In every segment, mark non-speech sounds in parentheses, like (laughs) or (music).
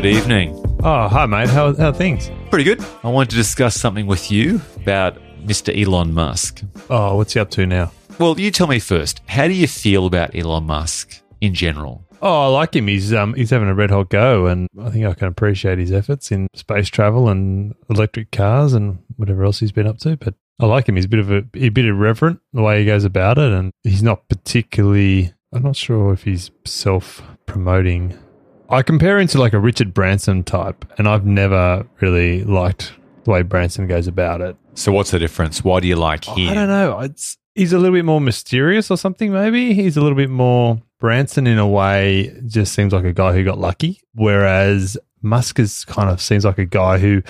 good evening. Oh, hi, mate. How, how are things? Pretty good. I wanted to discuss something with you about Mr. Elon Musk. Oh, what's he up to now? Well, you tell me first. How do you feel about Elon Musk in general? Oh, I like him. He's um he's having a red hot go, and I think I can appreciate his efforts in space travel and electric cars and whatever else he's been up to. But I like him. He's a bit of a, a bit irreverent the way he goes about it, and he's not particularly. I'm not sure if he's self promoting. I compare him to like a Richard Branson type, and I've never really liked the way Branson goes about it. So, what's the difference? Why do you like him? I don't know. It's he's a little bit more mysterious or something. Maybe he's a little bit more Branson in a way. Just seems like a guy who got lucky, whereas Musk is kind of seems like a guy who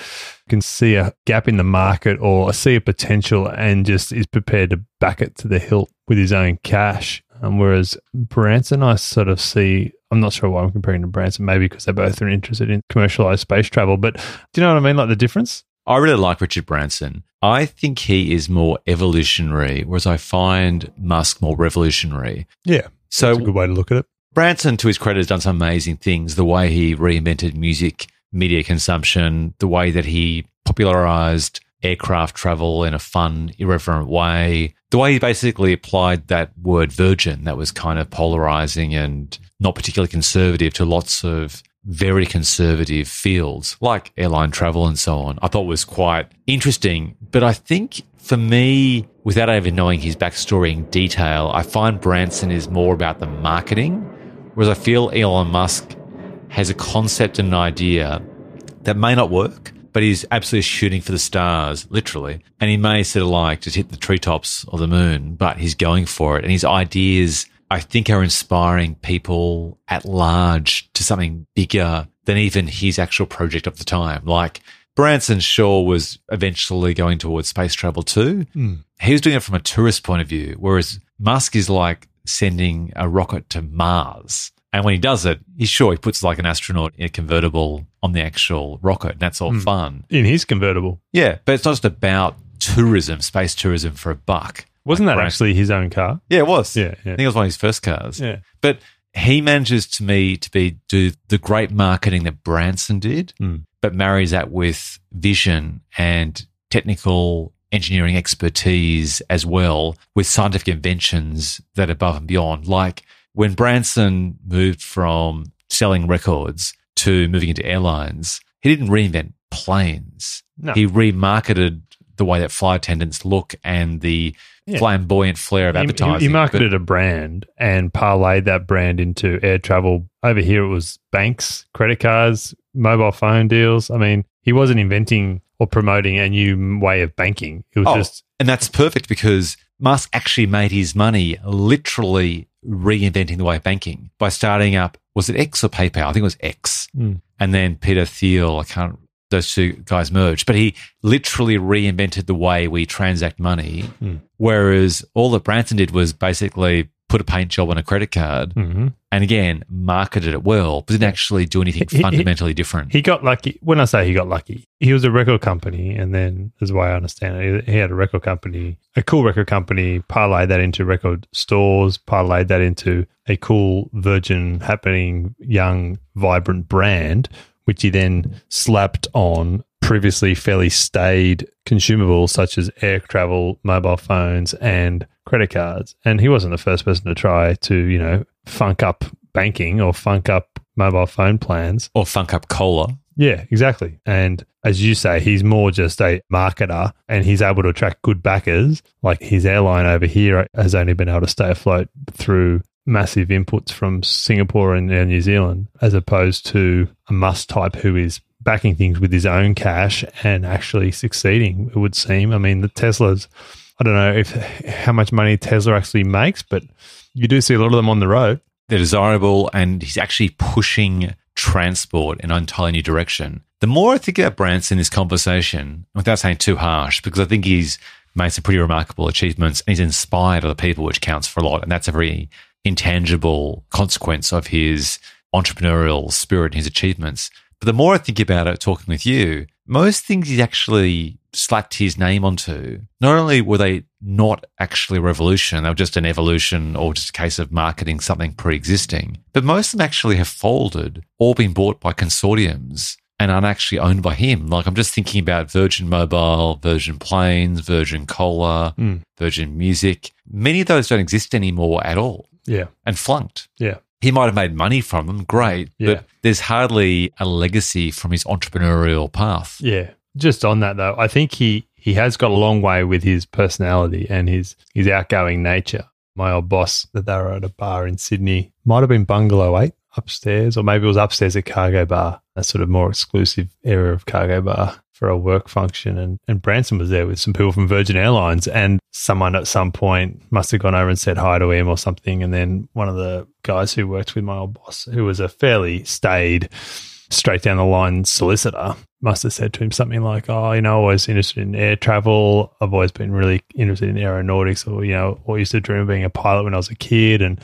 can see a gap in the market or see a potential and just is prepared to back it to the hilt with his own cash. Um, whereas Branson, I sort of see. I'm not sure why I'm comparing to Branson. Maybe because they both are interested in commercialized space travel. But do you know what I mean? Like the difference. I really like Richard Branson. I think he is more evolutionary, whereas I find Musk more revolutionary. Yeah. So That's a good way to look at it. Branson, to his credit, has done some amazing things. The way he reinvented music, media consumption, the way that he popularized aircraft travel in a fun, irreverent way, the way he basically applied that word virgin that was kind of polarizing and not particularly conservative to lots of very conservative fields like airline travel and so on, I thought was quite interesting. But I think for me, without even knowing his backstory in detail, I find Branson is more about the marketing, whereas I feel Elon Musk has a concept and an idea that may not work, but he's absolutely shooting for the stars, literally. And he may sort of like just hit the treetops or the moon, but he's going for it. And his ideas, I think, are inspiring people at large to something bigger than even his actual project of the time. Like Branson Shaw was eventually going towards space travel too. Mm. He was doing it from a tourist point of view, whereas Musk is like sending a rocket to Mars. And when he does it, he's sure he puts like an astronaut in a convertible on the actual rocket, and that's all Mm. fun. In his convertible. Yeah, but it's not just about tourism, space tourism for a buck. Wasn't Like that actually his own car? Yeah, it was. Yeah, I think it was one of his first cars. Yeah. But he manages to me to be do the great marketing that Branson did, Mm. but marries that with vision and technical engineering expertise as well with scientific inventions that are above and beyond. Like when Branson moved from selling records to moving into airlines, he didn't reinvent planes. No. He remarketed the way that flight attendants look and the Yeah. flamboyant flair of He- he- advertising. He, But- marketed a brand and parlayed that brand into air travel. Over here, it was banks, credit cards, mobile phone deals. I mean, he wasn't inventing or promoting a new way of banking. It was Oh, just and that's perfect because Musk actually made his money literally reinventing the way of banking by starting up. Was it X or PayPal? I think it was X. Mm. And then Peter Thiel, I can't. Those two guys merged, but he literally reinvented the way we transact money. Mm. Whereas all that Branson did was basically put a paint job on a credit card, Mhm. and again marketed it well, but didn't actually do anything He- he- fundamentally different. he got lucky. When I say he got lucky, he was a record company, and then, as the way I understand it, he he had a record company, a cool record company, parlayed that into record stores, parlayed that into a cool, virgin, happening, young, vibrant brand, which he then slapped on previously fairly staid consumables such as air travel, mobile phones, and credit cards. And he wasn't the first person to try to, you know, funk up banking or funk up mobile phone plans. or funk up cola. Yeah, exactly. And as you say, he's more just a marketer and he's able to attract good backers. Like his airline over here has only been able to stay afloat through massive inputs from Singapore and, New Zealand, as opposed to a Musk type who is backing things with his own cash and actually succeeding, it would seem. I mean, the Teslas, I don't know if how much money Tesla actually makes, but you do see a lot of them on the road. they're desirable and he's actually pushing transport in an entirely new direction. The more I think about Branson in this conversation, without saying too harsh, because I think he's made some pretty remarkable achievements and he's inspired other people, which counts for a lot. And that's a very intangible consequence of his entrepreneurial spirit and his achievements. But the more I think about it, talking with you, most things he's actually slapped his name onto, not only were they not actually a revolution. They were just an evolution or just a case of marketing something pre existing. But most of them actually have folded or been bought by consortiums and aren't actually owned by him. Like I'm just thinking about Virgin Mobile, Virgin Planes, Virgin Cola, Mm. Virgin Music. Many of those don't exist anymore at all Yeah. and flunked. Yeah. He might have made money from them, great, Yeah. but there's hardly a legacy from his entrepreneurial path. Yeah. Just on that though, I think he he has got a long way with his personality and his his outgoing nature. My old boss that they were at a bar in Sydney might have been Bungalow Eight upstairs, or maybe it was upstairs at Cargo Bar, a sort of more exclusive area of Cargo Bar for a work function. And and Branson was there with some people from Virgin Airlines, and someone at some point must have gone over and said hi to him or something. And then one of the guys who worked with my old boss, who was a fairly staid straight down the line solicitor must have said to him something like, "Oh, you know, I was interested in air travel. I've always been really interested in aeronautics, or you know, or used to dream of being a pilot when I was a kid." And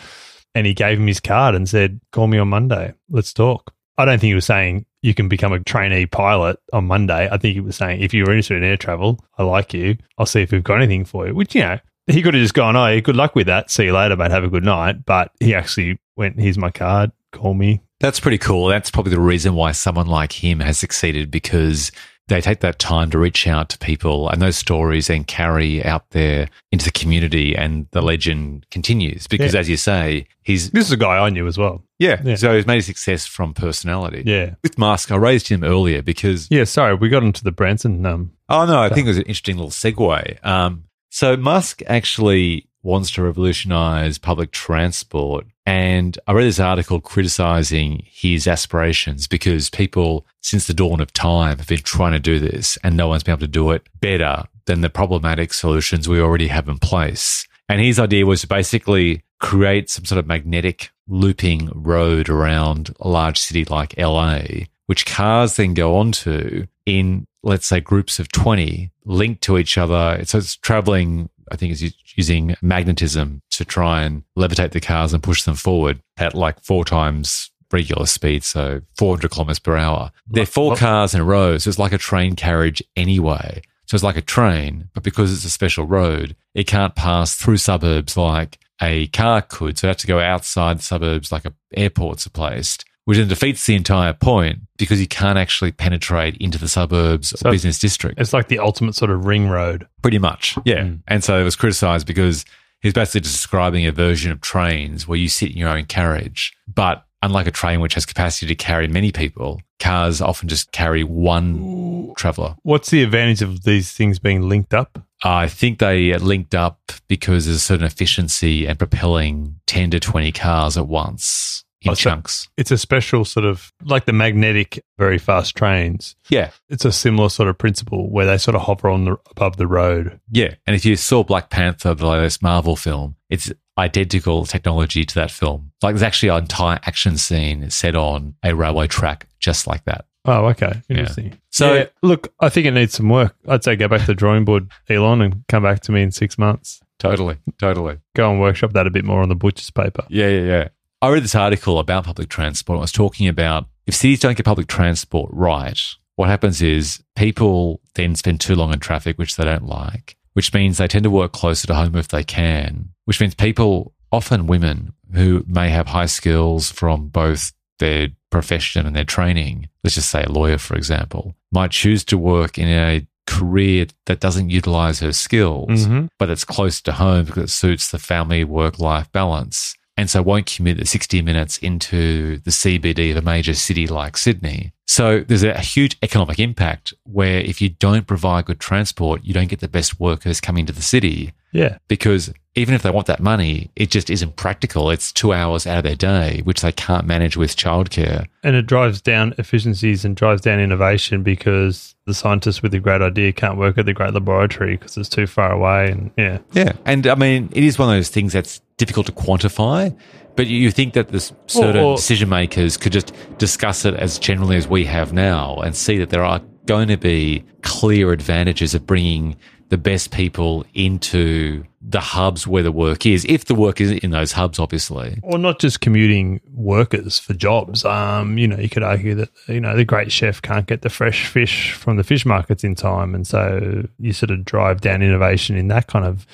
and he gave him his card and said, "Call me on Monday. Let's talk." I don't think he was saying you can become a trainee pilot on Monday. I think he was saying if you're interested in air travel, I like you. I'll see if we've got anything for you. Which you know, he could have just gone, "Oh, good luck with that. See you later, mate. Have a good night." But he actually went, "Here's my card. Call me." That's pretty cool. That's probably the reason why someone like him has succeeded because they take that time to reach out to people and those stories and carry out there into the community and the legend continues. Because Yeah. as you say, he's This is a guy I knew as well. yeah, Yeah. so he's made a success from personality. Yeah. With Musk, I raised him earlier because Yeah, sorry, we got into the Branson. Um, Oh no, I think it was an interesting little segue. Um, so Musk actually wants to revolutionize public transport, and I read this article criticizing his aspirations because people, since the dawn of time, have been trying to do this, and no one's been able to do it better than the problematic solutions we already have in place. And his idea was to basically create some sort of magnetic looping road around a large city like LA, which cars then go onto in, let's say, groups of 20 linked to each other. So it's traveling, I think, is using magnetism to try and levitate the cars and push them forward at like four times regular speed, so 400 kilometers per hour. They're four cars in a row, so it's like a train carriage anyway. So it's like a train, but because it's a special road, it can't pass through suburbs like a car could. So it has to go outside the suburbs like a airports are placed, which then defeats the entire point because you can't actually penetrate into the suburbs So- or business district. it's like the ultimate sort of ring road. Pretty much, yeah. Mm. And so it was criticized because he's basically describing a version of trains where you sit in your own carriage. But unlike a train which has capacity to carry many people, cars often just carry one traveler. What's the advantage of these things being linked up? I think they linked up because there's a certain efficiency and propelling 10 to 20 cars at once in Oh, so- chunks. It's a special sort of like the magnetic, very fast trains. Yeah. It's a similar sort of principle where they sort of hover on the above the road. Yeah. And if you saw Black Panther, the latest Marvel film, it's identical technology to that film. Like there's actually an entire action scene set on a railway track just like that. Oh, okay, interesting. So- Yeah, look, I think it needs some work. I'd say go back to the drawing board, Elon, and come back to me in six months. Totally. Totally. Go and workshop that a bit more on the butcher's paper. Yeah, yeah, yeah. I read this article about public transport. I was talking about if cities don't get public transport right, what happens is people then spend too long in traffic, which they don't like, which means they tend to work closer to home if they can, which means people, often women who may have high skills from both their profession and their training, let's just say a lawyer, for example, might choose to work in a career that doesn't utilize her skills Mhm. but it's close to home because it suits the family work life balance. And so won't commute the 60 minutes into the CBD of a major city like Sydney. So there's a huge economic impact where if you don't provide good transport, you don't get the best workers coming to the city Yeah. because even if they want that money, it just isn't practical. It's two hours out of their day, which they can't manage with childcare. And it drives down efficiencies and drives down innovation because the scientists with the great idea can't work at the great laboratory because it's too far away. And yeah, Yeah. And I mean, it is one of those things that's difficult to quantify, but you- think that the certain Or- or- decision makers could just discuss it as generally as we have now and see that there are going to be clear advantages of bringing the best people into the hubs where the work is, if the work is in those hubs, obviously. Or not just commuting workers for jobs. Um, you know, you could argue that, you know, the great chef can't get the fresh fish from the fish markets in time. And so you sort of drive down innovation in that kind of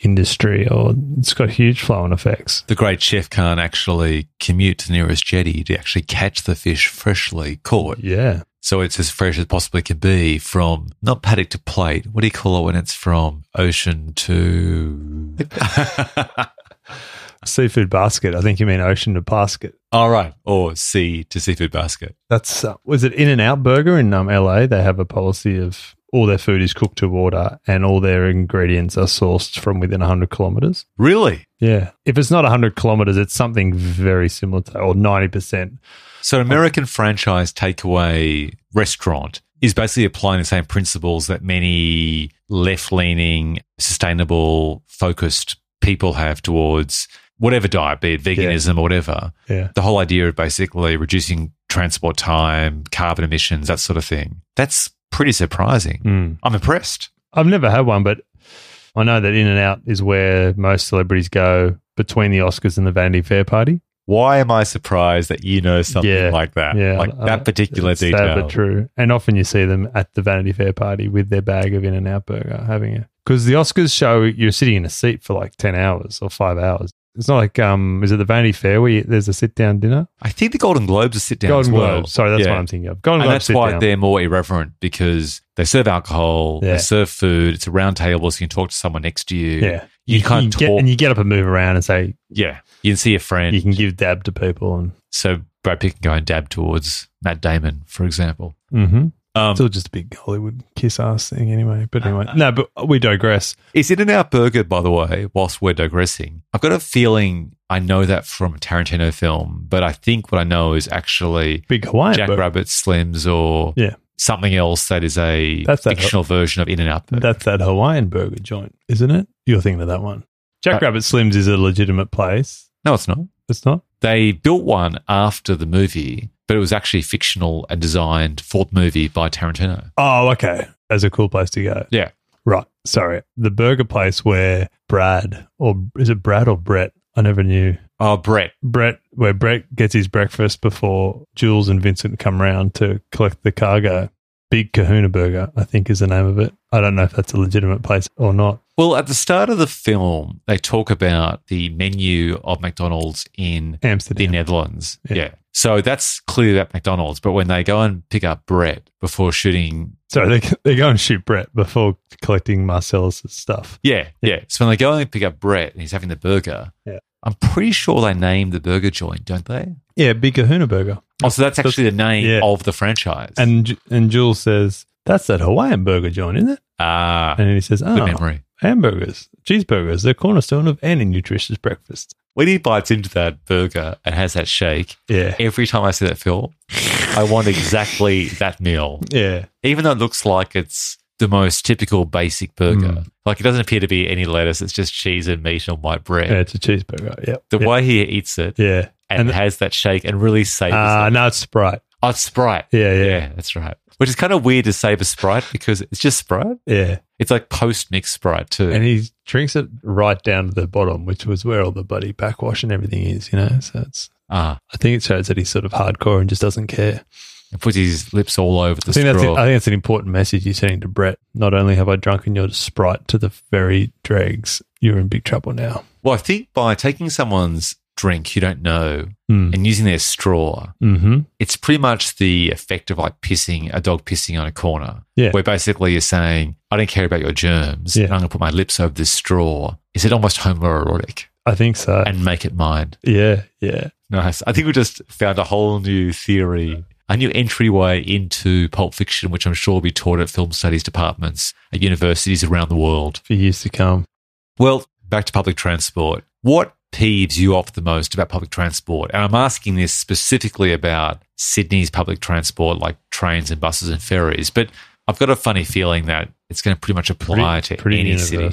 industry or it's got huge flow on effects. The great chef can't actually commute to the nearest jetty to actually catch the fish freshly caught. Yeah. So it's as fresh as possibly can be from not paddock to plate. What do you call it when it's from ocean to? (laughs) Seafood basket. I think you mean ocean to basket. All right, or sea to seafood basket. That's uh, was it In and Out Burger in um, LA? They have a policy of all their food is cooked to order and all their ingredients are sourced from within 100 kilometers. Really? Yeah. If it's not 100 kilometers, it's something very similar to, or 90%. So, American franchise takeaway restaurant is basically applying the same principles that many left leaning, sustainable, focused people have towards whatever diet, be it veganism or whatever. Yeah. The whole idea of basically reducing transport time, carbon emissions, that sort of thing. That's pretty surprising. Mm. I'm impressed. I've never had one, but I know that In and Out is where most celebrities go between the Oscars and the Vanity Fair party. Why am I surprised that you know something Yeah. like that? Yeah, like uh, that particular it's sad detail. but true. And often you see them at the Vanity Fair party with their bag of In and Out burger having it. Because the Oscars show you're sitting in a seat for like 10 hours or five hours. It's not like, um, is it the Vanity Fair where you, there's a sit down dinner? I think the Golden Globes are sit down Golden as well. Globes. Sorry, that's Yeah. what I'm thinking of. Golden and Globes that's why down. they're more irreverent because they serve alcohol, Yeah. they serve food. It's a round table, so you can talk to someone next to you. Yeah. you, can't get, talk. and you get up and move around and say, yeah, you can see a friend. you can give dab to people. And so Brad Pitt can go and dab towards Matt Damon, for example. mm-hmm. Um, still just a big Hollywood kiss ass thing anyway. But anyway, (laughs) no, but we digress. Is In and Out Burger, by the way, whilst we're digressing, I've got a feeling I know that from a Tarantino film, but I think what I know is actually Big Hawaiian Jack burger. Rabbit Slims or Yeah. something else that is a That's that- fictional version of In and Out Burger. That's that Hawaiian burger joint, isn't it? You're thinking of that one. Jack Uh, Rabbit Slims is a legitimate place. no, it's not. It's not. They built one after the movie, but it was actually fictional and designed for the movie by Tarantino. Oh, okay. That's a cool place to go. Yeah. Right. Sorry. The burger place where Brad, or is it Brad or Brett? I never knew. Oh, Brett. Brett, where Brett gets his breakfast before Jules and Vincent come round to collect the cargo. Big Kahuna Burger, I think is the name of it. I don't know if that's a legitimate place or not. Well, at the start of the film, they talk about the menu of McDonald's in Amsterdam. the Netherlands. Yeah. Yeah. So that's clearly at McDonald's. But when they go and pick up Brett before shooting, Sorry, they, they go and shoot Brett before collecting Marcellus' stuff. yeah, yeah. So when they go and pick up Brett and he's having the burger, Yeah. I'm pretty sure they name the burger joint, don't they? Yeah, Big Kahuna Burger. Oh, so that's actually the name Yeah. of the franchise. And and Jules says, That's that Hawaiian burger joint, isn't it? ah, And then he says, good Oh, memory. Hamburgers, cheeseburgers, the cornerstone of any nutritious breakfast. When he bites into that burger and has that shake, Yeah. every time I see that film, I want exactly that meal. Yeah. Even though it looks like it's the most typical basic burger. Mm. Like it doesn't appear to be any lettuce, it's just cheese and meat on white bread. Yeah, it's a cheeseburger. Yeah. the yeah. way he eats it Yeah. and, And- has that shake and really savors Uh, it. no, it's Sprite. Oh, it's Sprite. Yeah, yeah. Yeah, that's right. Which is kind of weird to savor Sprite because it's just Sprite. Yeah. It's like post mix Sprite too. And he drinks it right down to the bottom, which was where all the bloody backwash and everything is, you know? So it's, ah, I think it shows that he's sort of hardcore and just doesn't care. and puts his lips all over the I think, that's. I think that's an important message you're sending to Brett. Not only have I drunken your Sprite to the very dregs, you're in big trouble now. well, I think by taking someone's drink you don't know Mm. and using their straw, hmm it's pretty much the effect of like pissing a dog pissing on a corner. Yeah. Where basically you're saying, I don't care about your germs. Yeah. And I'm going to put my lips over this straw. Is it almost homoerotic I think so. and make it mine? yeah, yeah. Nice. I think we just found a whole new theory, a new entryway into Pulp Fiction, which I'm sure will be taught at film studies departments at universities around the world. For years to come. Well, back to public transport. What peeves you off the most about public transport? And I'm asking this specifically about Sydney's public transport, like trains and buses and ferries. But I've got a funny feeling that it's going to pretty much apply to any city.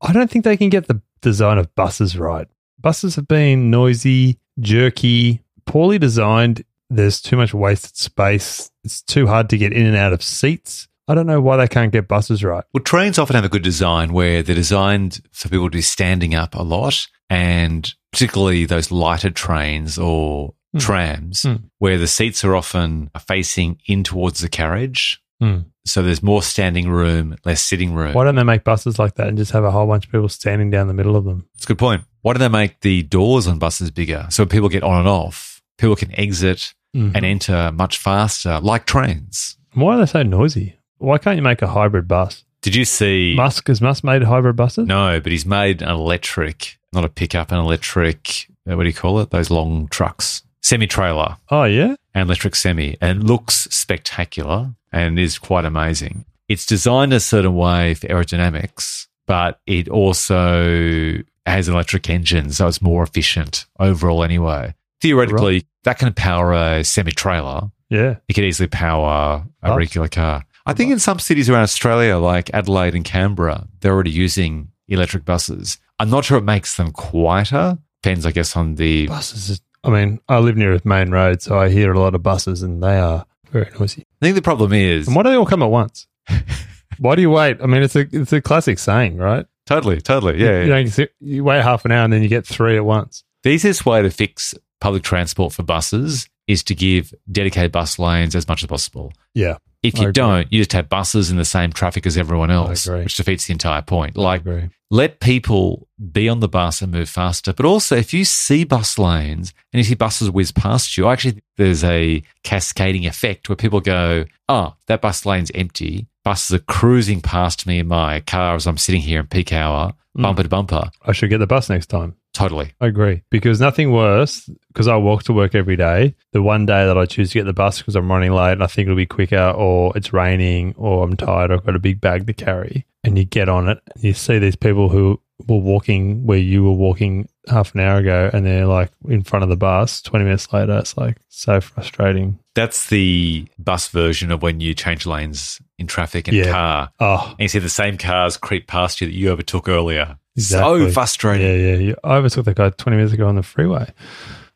I don't think they can get the design of buses right. Buses have been noisy, jerky, poorly designed there's too much wasted space. It's too hard to get in and out of seats. I don't know why they can't get buses right. Well, trains often have a good design where they're designed for people to be standing up a lot, and particularly those lighter trains or Hmm. trams, Hmm. where the seats are often facing in towards the carriage. Hmm. So there's more standing room, less sitting room. Why don't they make buses like that and just have a whole bunch of people standing down the middle of them? That's a good point. Why don't they make the doors on buses bigger so people get on and off? People can exit Mhm. and enter much faster, like trains. Why are they so noisy? Why can't you make a hybrid bus? Did you see? Musk has Musk made hybrid buses? No, but he's made an electric, not a pickup, an electric. uh, What do you call it? Those long trucks, semi trailer, Oh yeah. and electric semi, and it looks spectacular and is quite amazing. It's designed a certain way for aerodynamics, but it also has an electric engine, so it's more efficient overall. Anyway, theoretically, that can power a semi trailer. Yeah. It could easily power a Bus. regular car. I think in some cities around Australia, like Adelaide and Canberra, they're already using electric buses. I'm not sure it makes them quieter. Depends, I guess, on the. Buses. I mean, I live near a main road, so I hear a lot of buses, and they are very noisy. I think the problem is And why do they all come at once? (laughs) why do you wait? I mean, it's a it's a classic saying, right? totally, totally, yeah. You, know, you, sit- you wait half an hour and then you get three at once. The easiest way to fix public transport for buses is to give dedicated bus lanes as much as possible. Yeah. If you don't, you just have buses in the same traffic as everyone else, which defeats the entire point. Like, let people be on the bus and move faster. But also, if you see bus lanes and you see buses whiz past you, actually, there's a cascading effect where people go, oh, that bus lane's empty. Buses are cruising past me in my car as I'm sitting here in peak hour, Mm. bumper to bumper. I should get the bus next time. Totally. I agree because nothing worse because I walk to work every day. The one day that I choose to get the bus because I'm running late and I think it'll be quicker, or it's raining, or I'm tired, I've got a big bag to carry, and you get on it, and you see these people who were walking where you were walking half an hour ago, and they're like in front of the bus. Twenty minutes later, it's like so frustrating. That's the bus version of when you change lanes in traffic in a Yeah. car Oh, and you see the same cars creep past you that you overtook earlier. Exactly. So frustrating. yeah, yeah. You, I overtook that guy twenty minutes ago on the freeway.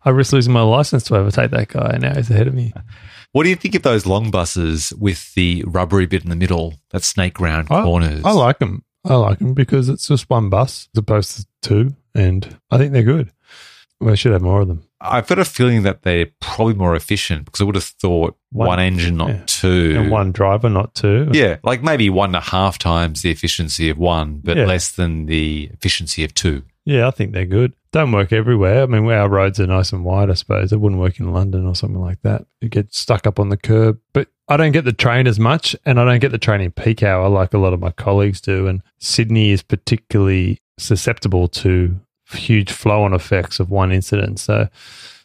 I risked losing my license to overtake that guy, and now he's ahead of me. What do you think of those long buses with the rubbery bit in the middle, that snake round I- corners? I like them. I like them because it's just one bus as opposed to two, and I think they're good. We should have more of them. I've got a feeling that they're probably more efficient because I would have thought one, One- engine, not yeah. two. And one driver, not two. Yeah, like maybe one and a half times the efficiency of one, but Yeah. less than the efficiency of two. Yeah, I think they're good. Don't work everywhere. I mean, our roads are nice and wide, I suppose. It wouldn't work in London or something like that. You get stuck up on the curb. But I don't get the train as much, and I don't get the train in peak hour like a lot of my colleagues do. And Sydney is particularly susceptible to huge flow on effects of one incident. So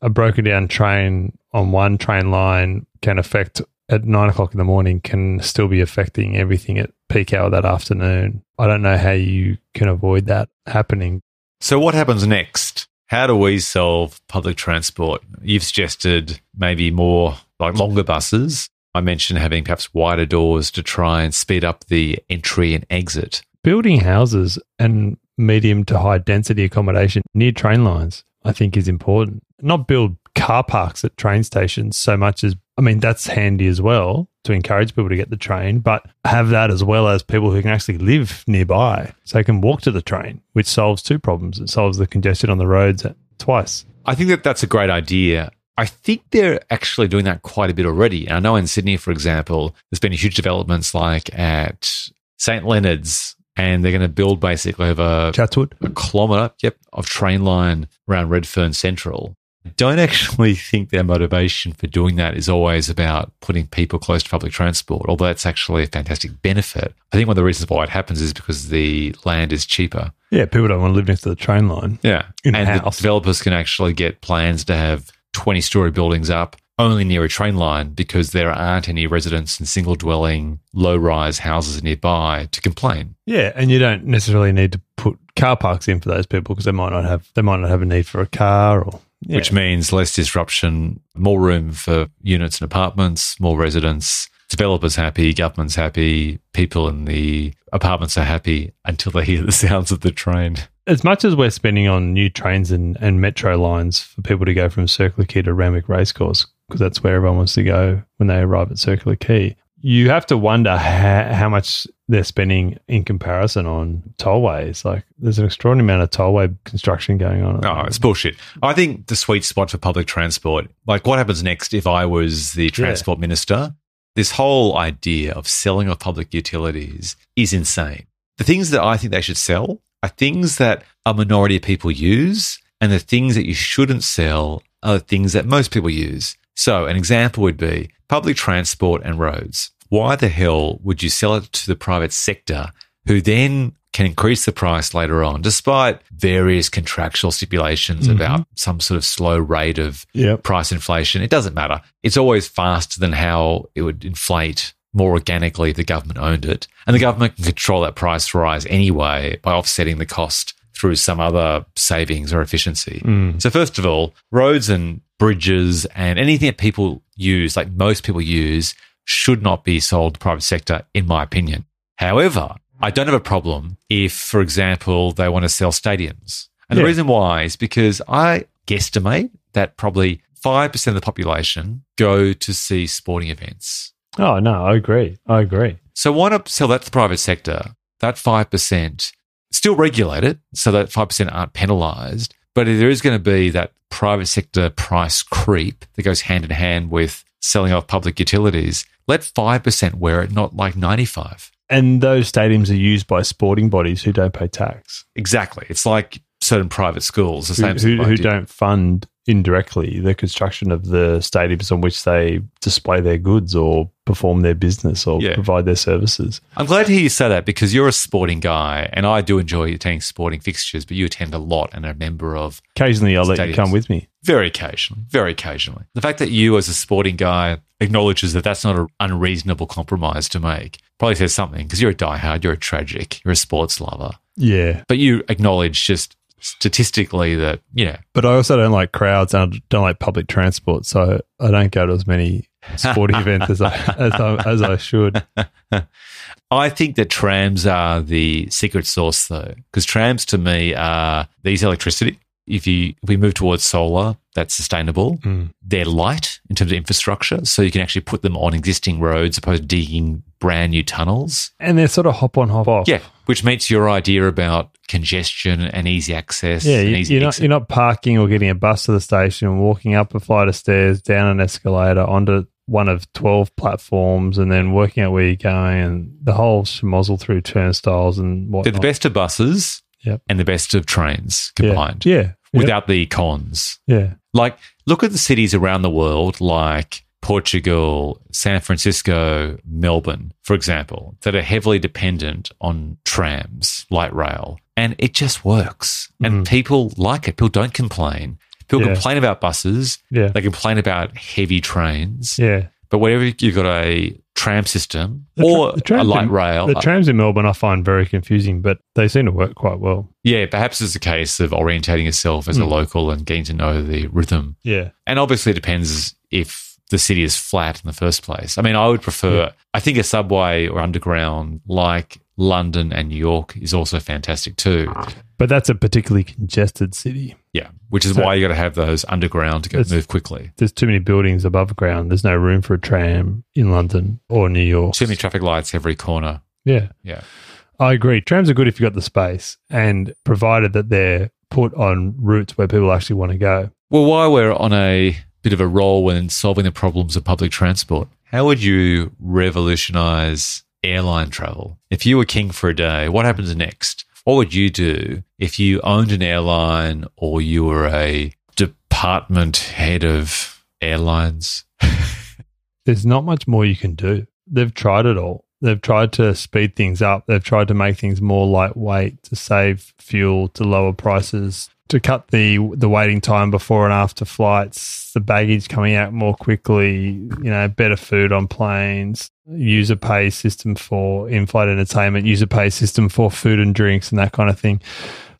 a broken down train on one train line can affect at nine o'clock in the morning can still be affecting everything at peak hour that afternoon. I don't know how you can avoid that happening. So, what happens next? How do we solve public transport? You've suggested maybe more like longer buses. I mentioned having perhaps wider doors to try and speed up the entry and exit. Building houses and medium to high density accommodation near train lines, I think, is important. Not build car parks at train stations so much as, I mean, that's handy as well to encourage people to get the train, but have that as well as people who can actually live nearby so they can walk to the train, which solves two problems. It solves the congestion on the roads twice. I think that that's a great idea. I think they're actually doing that quite a bit already. And I know in Sydney, for example, there's been huge developments like at St. Leonard's, and they're going to build basically over Chatswood? a kilometre, yep, of train line around Redfern Central. I don't actually (laughs) think their motivation for doing that is always about putting people close to public transport, although that's actually a fantastic benefit. I think one of the reasons why it happens is because the land is cheaper. Yeah, people don't want to live next to the train line. Yeah. In and house. the developers can actually get plans to have 20 story buildings up only near a train line because there aren't any residents and single dwelling low rise houses nearby to complain. Yeah, and you don't necessarily need to put car parks in for those people because they might not have they might not have a need for a car or yeah. which means less disruption, more room for units and apartments, more residents, developers happy, government's happy, people in the apartments are happy until they hear the (laughs) sounds of the train. As much as we're spending on new trains and, and metro lines for people to go from Circular Quay to Randwick Racecourse, because that's where everyone wants to go when they arrive at Circular Quay. You have to wonder how, how much they're spending in comparison on tollways. Like, there's an extraordinary amount of tollway construction going on. Oh, it's bullshit. I think the sweet spot for public transport, like what happens next if I was the transport minister? This whole idea of selling off public utilities is insane. The things that I think they should sell are things that a minority of people use, and the things that you shouldn't sell are the things that most people use. So, an example would be public transport and roads. Why the hell would you sell it to the private sector who then can increase the price later on, despite various contractual stipulations Mhm. about some sort of slow rate of Yep. price inflation? It doesn't matter. It's always faster than how it would inflate more organically if the government owned it. And the government can control that price rise anyway by offsetting the cost through some other savings or efficiency. Mm. So, first of all, roads and bridges and anything that people use, like most people use, should not be sold to private sector, in my opinion. However, I don't have a problem if, for example, they want to sell stadiums. And Yeah. the reason why is because I guesstimate that probably 5% of the population go to see sporting events. Oh, no, I agree. I agree. So why not sell that to the private sector? That 5%, still regulate it so that 5% aren't penalized. But there is going to be that private sector price creep that goes hand in hand with selling off public utilities, let 5% wear it, not like 95. And those stadiums are used by sporting bodies who don't pay tax, Exactly. It's like certain private schools, the who, same who, who don't fund indirectly the construction of the stadiums on which they display their goods or perform their business or Yeah. provide their services. I'm glad to hear you say that because you're a sporting guy and I do enjoy attending sporting fixtures, but you attend a lot and are a member of Occasionally, I'll let you come with me. Very occasionally, very occasionally. The fact that you, as a sporting guy, acknowledges that that's not an unreasonable compromise to make probably says something because you're a diehard, you're a tragic, you're a sports lover. Yeah. But you acknowledge just statistically that, you know, But I also don't like crowds and I don't like public transport. So I don't go to as many (laughs) sporting events as I, as I, as I should. I think that trams are the secret sauce, though, because trams to me are these electricity. If you if we move towards solar, that's sustainable. Mm. They're light in terms of infrastructure, so you can actually put them on existing roads opposed to digging brand new tunnels. And they're sort of hop on, hop off. Yeah, which meets your idea about congestion and easy access. Yeah, and you, easy you're not you're not parking or getting a bus to the station, walking up a flight of stairs, down an escalator, onto one of twelve platforms, and then working out where you're going, and the whole schmozzle through turnstiles and what. They're the best of buses Yep. and the best of trains combined Yeah, Yep. Without the cons. yeah, Like, look at the cities around the world, like Portugal, San Francisco, Melbourne, for example, that are heavily dependent on trams, light rail, and it just works. And Mhm. people like it. People don't complain. People Yeah. complain about buses. yeah, They complain about heavy trains. yeah. But whenever you've got a tram system The tra- or the a light in- rail, The uh, trams in Melbourne I find very confusing, but they seem to work quite well. yeah, perhaps it's a case of orientating yourself as a Mm. local and getting to know the rhythm Yeah, And obviously, it depends if the city is flat in the first place. I mean, I would prefer, I think a subway or underground like London and New York is also fantastic too. but that's a particularly congested city. Yeah, which is So- why you got to have those underground to get It's- move quickly. There's too many buildings above ground. There's no room for a tram in London or New York. Too many traffic lights every corner. Yeah. Yeah. I agree. Trams are good if you've got the space and provided that they're put on routes where people actually want to go. Well, while we're on a bit of a roll when solving the problems of public transport, how would you revolutionize airline travel? If you were king for a day, what happens next? What would you do if you owned an airline or you were a department head of airlines? (laughs) There's not much more you can do. They've tried it all. They've tried to speed things up. They've tried to make things more lightweight, to save fuel, to lower prices, to cut the the waiting time before and after flights, the baggage coming out more quickly, you know, better food on planes, user pay system for in-flight entertainment, user pay system for food and drinks and that kind of thing.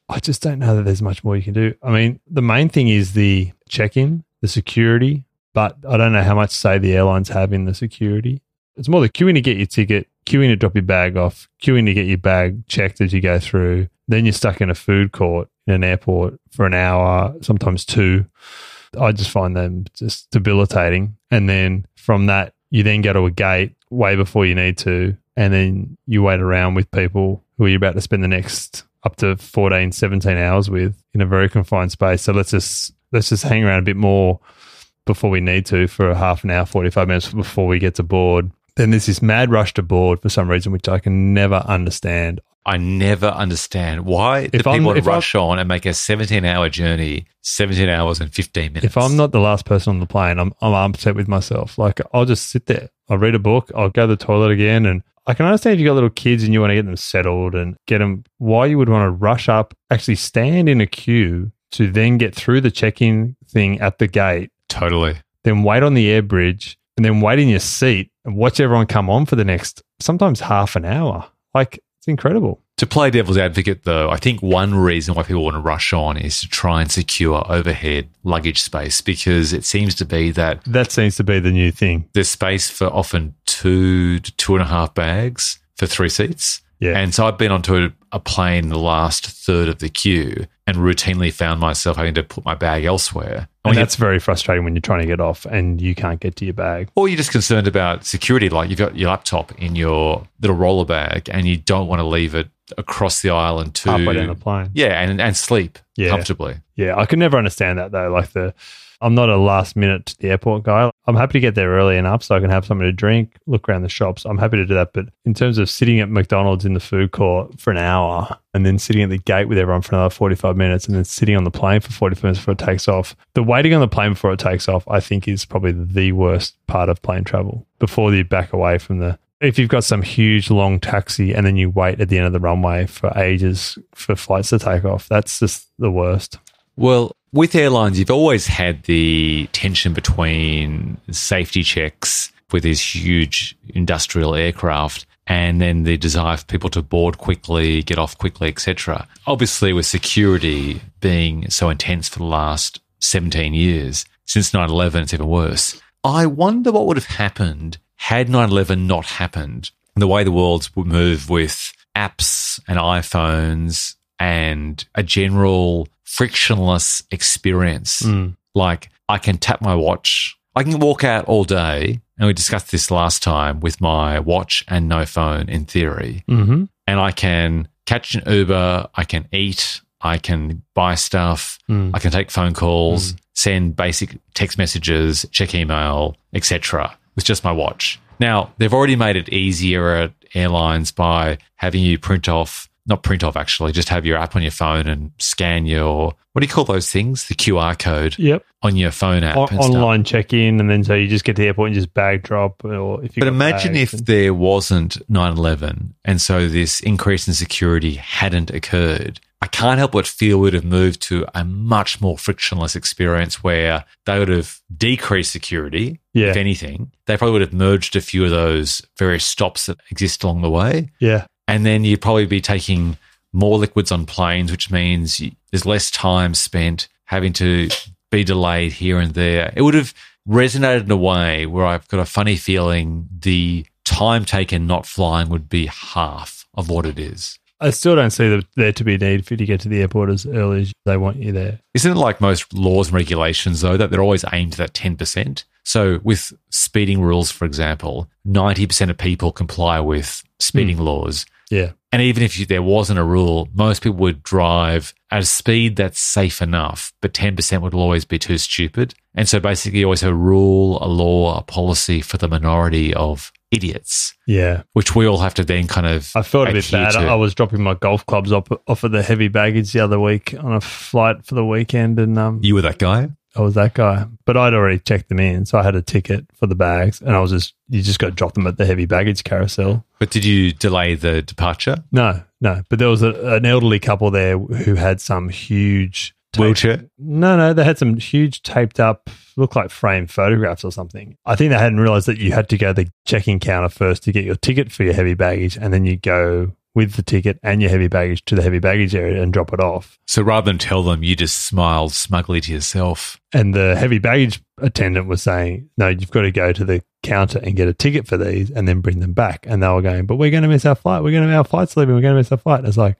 I just don't know that there's much more you can do. I mean, the main thing is the check-in, the security, but I don't know how much say the airlines have in the security. It's more the queuing to get your ticket, queuing to drop your bag off, queuing to get your bag checked as you go through. Then you're stuck in a food court in an airport for an hour, sometimes two. I just find them just debilitating. And then from that, you then go to a gate way before you need to, and then you wait around with people who you're about to spend the next up to 14, 17 hours with in a very confined space. So let's just let's just hang around a bit more before we need to for a half an hour, 45 minutes before we get to board. Then there's this mad rush to board for some reason, which I can never understand. I never understand why If I'm- people rush on and make a 17 hour journey, 17 hours and 15 minutes. If I'm not the last person on the plane, I'm, I'm upset with myself. Like, I'll just sit there. I'll read a book. I'll go to the toilet again. And I can understand if you've got little kids and you want to get them settled and get them, why you would want to rush up, actually stand in a queue to then get through the check in thing at the gate, totally. then wait on the air bridge, and then wait in your seat and watch everyone come on for the next, sometimes half an hour. Like, it's incredible. To play devil's advocate, though, I think one reason why people want to rush on is to try and secure overhead luggage space because it seems to be that That seems to be the new thing. there's space for often two to two and a half bags for three seats. Yeah. And so I've been onto a, plane the last third of the queue and routinely found myself having to put my bag elsewhere. And you- that's very frustrating when you're trying to get off and you can't get to your bag. or you're just concerned about security, like you've got your laptop in your little roller bag and you don't want to leave it across the island to Halfway down the plane. yeah, and and sleep Yeah. comfortably. Yeah, I could never understand that though. Like the, I'm not a last minute to the airport guy. I'm happy to get there early enough so I can have something to drink, look around the shops. I'm happy to do that. But in terms of sitting at McDonald's in the food court for an hour and then sitting at the gate with everyone for another 45 minutes and then sitting on the plane for 45 minutes before it takes off, the waiting on the plane before it takes off, I think is probably the worst part of plane travel before you back away from the. If you've got some huge long taxi and then you wait at the end of the runway for ages for flights to take off, that's just the worst. Well, with airlines, you've always had the tension between safety checks with these huge industrial aircraft and then the desire for people to board quickly, get off quickly, etc. Obviously, with security being so intense for the last 17 years, since 9 11, it's even worse. I wonder what would have happened had 9 11 not happened. The way the world would move with apps and iPhones and a general frictionless experience. Like I can tap my watch. I can walk out all day, and we discussed this last time with my watch and no phone in theory. Mm-hmm. And I can catch an Uber, I can eat, I can buy stuff, Mm. I can take phone calls, send basic text messages, check email, etc. with just my watch. Now, they've already made it easier at airlines by having you print off, not print off actually, just have your app on your phone and scan your, what do you call those things? The QR code Yep. on your phone app. O- online check in, and then so you just get to the airport and just bag drop, or if you. But imagine if and- there wasn't 9 11 and so this increase in security hadn't occurred. I can't help but feel we'd have moved to a much more frictionless experience where they would have decreased security, Yeah. if anything. They probably would have merged a few of those various stops that exist along the way. yeah, And then you'd probably be taking more liquids on planes, which means you, there's less time spent having to be delayed here and there. It would have resonated in a way where I've got a funny feeling the time taken not flying would be half of what it is. I still don't see the, there to be a need for you to get to the airport as early as they want you there. Isn't it like most laws and regulations, though, that they're always aimed at that 10%? So, with speeding rules, for example, 90% of people comply with speeding hmm. laws. Yeah, And even if you, there wasn't a rule, most people would drive at a speed that's safe enough, but 10% would always be too stupid. And so basically, you always have a rule, a law, a policy for the minority of idiots, yeah. which we all have to then kind of. I felt a bit bad. to. I was dropping my golf clubs off, off of the heavy baggage the other week on a flight for the weekend, and um, You were that guy? I was that guy. But I'd already checked them in, so I had a ticket for the bags, and I was just you just got to drop them at the heavy baggage carousel. But did you delay the departure? No, no. But there was a, an elderly couple there who had some huge tape- Wheelchair? No, no, they had some huge taped up, look like framed photographs or something. I think they hadn't realized that you had to go to the check-in counter first to get your ticket for your heavy baggage, and then you go with the ticket and your heavy baggage to the heavy baggage area and drop it off. So rather than tell them, you just smiled smugly to yourself. And the heavy baggage attendant was saying, "No, you've got to go to the counter and get a ticket for these, and then bring them back." And they were going, "But we're going to miss our flight. We're going to our flight's leaving. We're going to miss our flight." And it's like,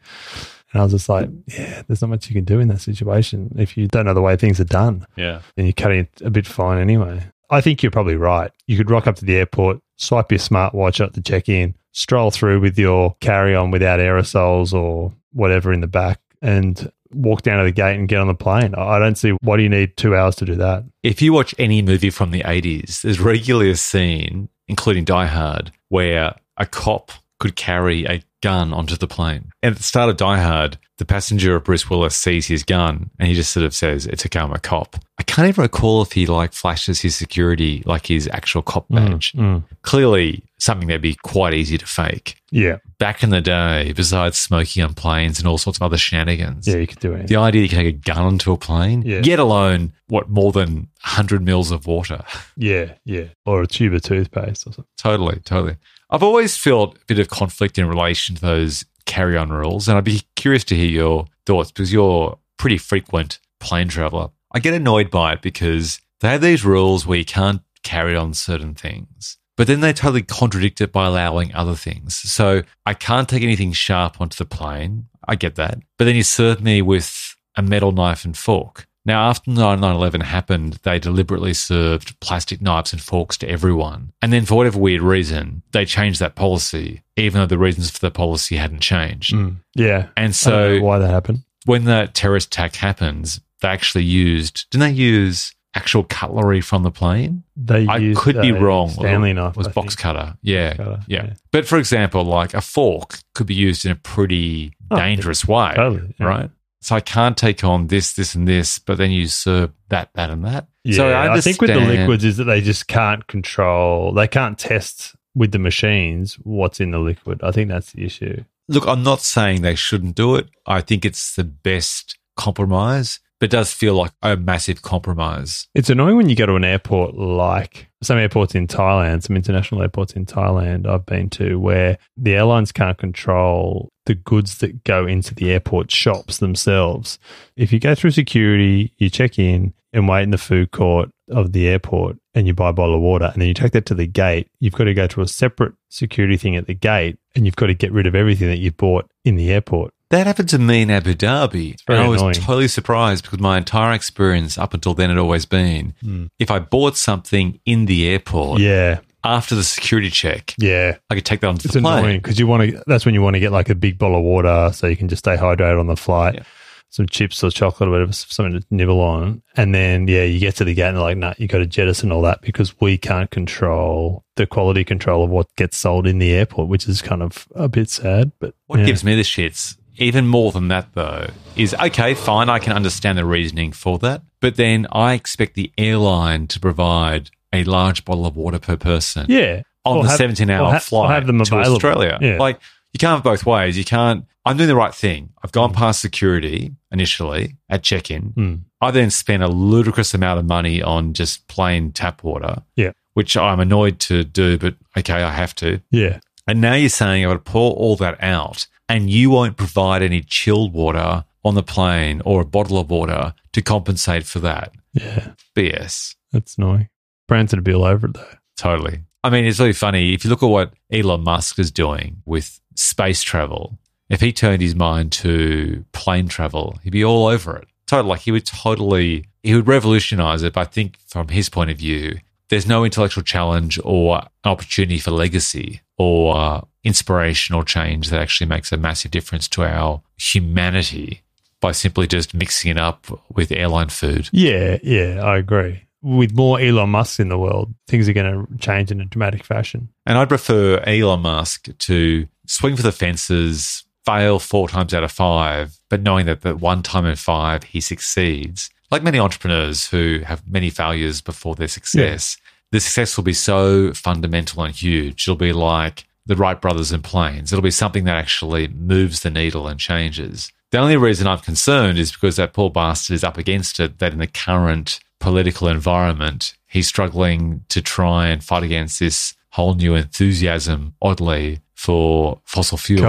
And I was just like, yeah, there's not much you can do in that situation if you don't know the way things are done. Yeah. Then you're cutting it a bit fine anyway. I think you're probably right. You could rock up to the airport, swipe your smartwatch at the check in, stroll through with your carry on without aerosols or whatever in the back, and walk down to the gate and get on the plane. I don't see why do you need two hours to do that. If you watch any movie from the 80s, there's regularly a scene, including Die Hard, where a cop could carry a gun onto the plane. And at the start of Die Hard, the passenger of Bruce Willis sees his gun and he just sort of says, It's a gun, I'm a cop. I can't even recall if he like flashes his security, like his actual cop badge. Mm. Clearly, something that'd be quite easy to fake. Yeah, Back in the day, besides smoking on planes and all sorts of other shenanigans, yeah, you could do it. the idea you can take a gun onto a plane, Yeah. yet alone, what, more than 100 mils of water. (laughs) Yeah, yeah, or a tube of toothpaste or something. Totally, totally. I've always felt a bit of conflict in relation to those carry on rules, and I'd be curious to hear your thoughts because you're a pretty frequent plane traveler. I get annoyed by it because they have these rules where you can't carry on certain things, but then they totally contradict it by allowing other things. So I can't take anything sharp onto the plane. I get that. But then you serve me with a metal knife and fork. Now, after 9 11 happened, they deliberately served plastic knives and forks to everyone. And then, for whatever weird reason, they changed that policy, even though the reasons for the policy hadn't changed. Mm. Yeah, And so, why that happened. when the terrorist attack happens, they actually used, didn't they use actual cutlery from the plane? They I used could be a wrong. Stanley knife It was I box think. cutter. Yeah. Cutter, yeah. yeah. But for example, like a fork could be used in a pretty Oh, dangerous way. Totally, yeah. Right. So I can't take on this, this, and this, but then you serve that, that, and that. Yeah, so I, I, think with the liquids is that they just can't control. They can't test with the machines what's in the liquid. I think that's the issue. Look, I'm not saying they shouldn't do it. I think it's the best compromise, but it does feel like a massive compromise. It's annoying when you go to an airport like some airports in Thailand, some international airports in Thailand I've been to, where the airlines can't control the goods that go into the airport shops themselves. If you go through security, you check in and wait in the food court of the airport and you buy a bottle of water and then you take that to the gate, you've got to go to a separate security thing at the gate and you've got to get rid of everything that you've bought in the airport. That happened to me in Abu Dhabi. and I was annoying. totally surprised because my entire experience up until then had always been hmm. if I bought something in the airport Yeah, after the security check, yeah. I could take that onto It's the plane. because you want to. That's when you want to get like a big bottle of water so you can just stay hydrated on the flight. Yeah. Some chips or chocolate or whatever, something to nibble on, and then yeah, you get to the gate and they're like, "Nah, you got to jettison all that because we can't control the quality control of what gets sold in the airport," which is kind of a bit sad. But What yeah. gives me the shits, even more than that though, is okay, fine, I can understand the reasoning for that. But then I expect the airline to provide a large bottle of water per person yeah on Or the have- 17 hour ha- flight have them to. Australia. Yeah. Like, you can't have both ways. You can't. I'm doing the right thing. I've gone past security initially at check in. Mm. I then spent a ludicrous amount of money on just plain tap water. Yeah. Which I'm annoyed to do, but okay, I have to. yeah And now you're saying I've got to pour all that out and you won't provide any chilled water on the plane or a bottle of water to compensate for that. yeah. BS. That's annoying. Branson would be all over it though. Totally. I mean, it's really funny. If you look at what Elon Musk is doing with space travel, if he turned his mind to plane travel, he'd be all over it. Totally. Like he would totally, he would revolutionize it. But I think from his point of view, there's no intellectual challenge or opportunity for legacy or inspiration or change that actually makes a massive difference to our humanity by simply just mixing it up with airline food. Yeah, yeah, I agree. With more Elon Musk in the world, things are going to change in a dramatic fashion. And I'd prefer Elon Musk to swing for the fences, fail four times out of five, but knowing that that one time in five he succeeds. Like many entrepreneurs who have many failures before their success, the success will be so fundamental and huge. It'll be like the Wright brothers and planes. It'll be something that actually moves the needle and changes. The only reason I'm concerned is because that poor bastard is up against it, that in the current political environment, he's struggling to try and fight against this whole new enthusiasm, oddly, for fossil fuels.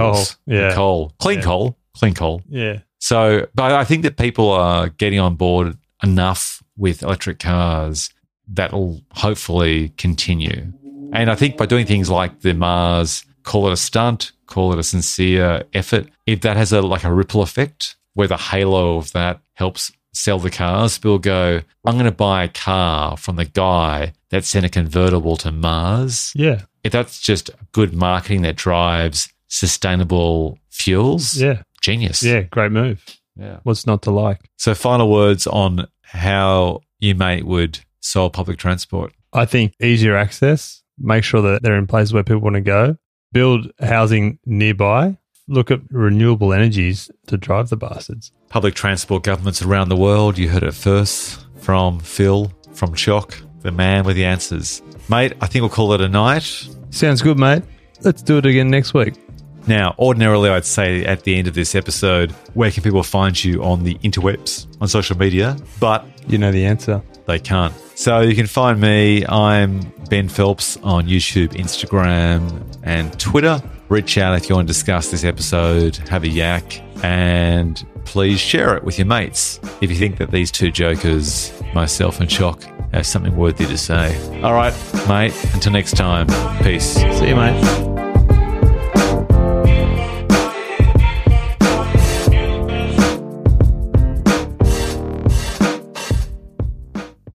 Coal, yeah. Coal. Clean Yeah. coal. Clean coal. Yeah. So, but I think that people are getting on board enough with electric cars that'll hopefully continue. And I think by doing things like the Mars, call it a stunt, call it a sincere effort, if that has a like a ripple effect where the halo of that helps sell the cars, people go, I'm going to buy a car from the guy that sent a convertible to Mars. Yeah. If that's just good marketing that drives sustainable fuels, Yeah. genius. Yeah. Great move. yeah. What's not to like? So, final words on how you, mate, would solve public transport. I think easier access, make sure that they're in places where people want to go, build housing nearby, look at renewable energies to drive the bastards. Public transport governments around the world. You heard it first from Phil, from Chock, the man with the answers. Mate, I think we'll call it a night. Sounds good, mate. Let's do it again next week. Now, ordinarily, I'd say at the end of this episode, where can people find you on the interwebs, on social media? But You know the answer. They can't. So you can find me. I'm Ben Phelps on YouTube, Instagram, and Twitter. Reach out if you want to discuss this episode, have a yak, and please share it with your mates if you think that these two jokers, myself and Chock, have something worthy to say. All right, mate, until next time, peace. See you, mate.